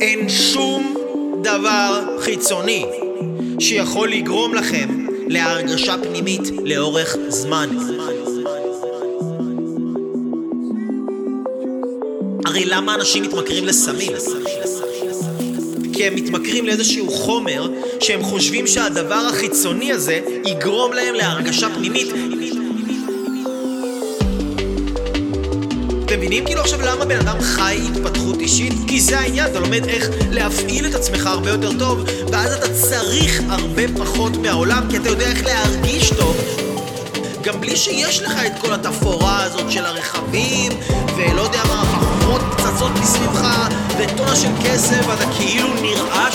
אין שום דבר חיצוני שיכול לגרום לכם להרגשה פנימית לאורך זמן. הרי למה אנשים מתמכרים לסמים? כי הם מתמכרים לאיזשהו חומר שהם חושבים שהדבר החיצוני הזה יגרום להם להרגשה פנימית אתם מבינים כאילו עכשיו למה בן אדם חי התפתחות אישית? כי זה העניין, אתה לומד איך להפעיל את עצמך הרבה יותר טוב ואז אתה צריך הרבה פחות מהעולם כי אתה יודע איך להרגיש טוב גם בלי שיש לך את כל התפאורה הזאת של הרכבים ולא יודע מה, חכמות פצצות מסביבך וטונה של כסף ואתה כאילו נראה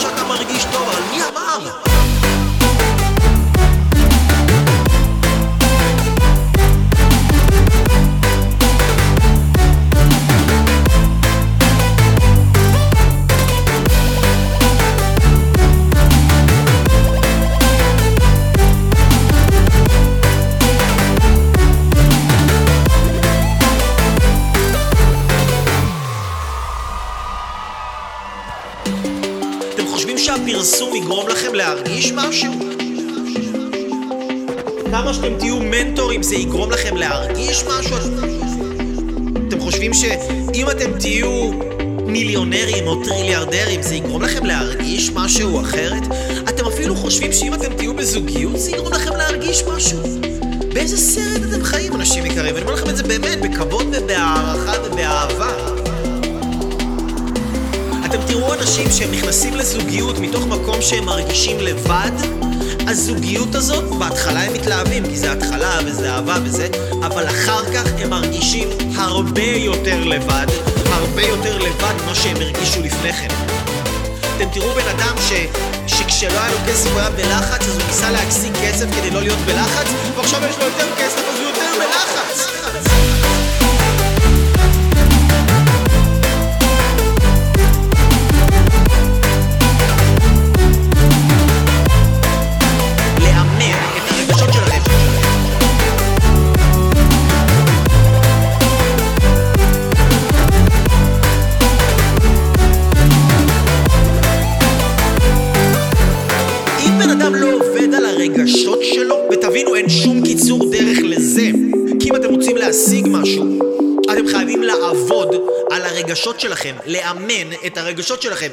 שהפרסום יגרום לכם להרגיש משהו? כמה שאתם תהיו מנטורים זה יגרום לכם להרגיש משהו? אתם חושבים שאם אתם תהיו מיליונרים או טריליארדרים זה יגרום לכם להרגיש משהו אחרת? אתם אפילו חושבים שאם אתם תהיו בזוגיות זה יגרום לכם להרגיש משהו? באיזה סרט אתם חיים, אנשים? אנשים שהם נכנסים לזוגיות מתוך מקום שהם מרגישים לבד, הזוגיות הזאת, בהתחלה הם מתלהבים, כי זה התחלה וזה אהבה וזה, אבל אחר כך הם מרגישים הרבה יותר לבד, הרבה יותר לבד ממה שהם הרגישו לפני כן. אתם תראו בן אדם ש... שכשלא היה לו כסף הוא היה בלחץ, אז הוא ניסה להשיג כסף כדי לא להיות בלחץ, ועכשיו יש לו יותר כסף אז הוא יותר בלחץ. שלו, ותבינו, אין שום קיצור דרך לזה. כי אם אתם רוצים להשיג משהו, אתם חייבים לעבוד על הרגשות שלכם, לאמן את הרגשות שלכם.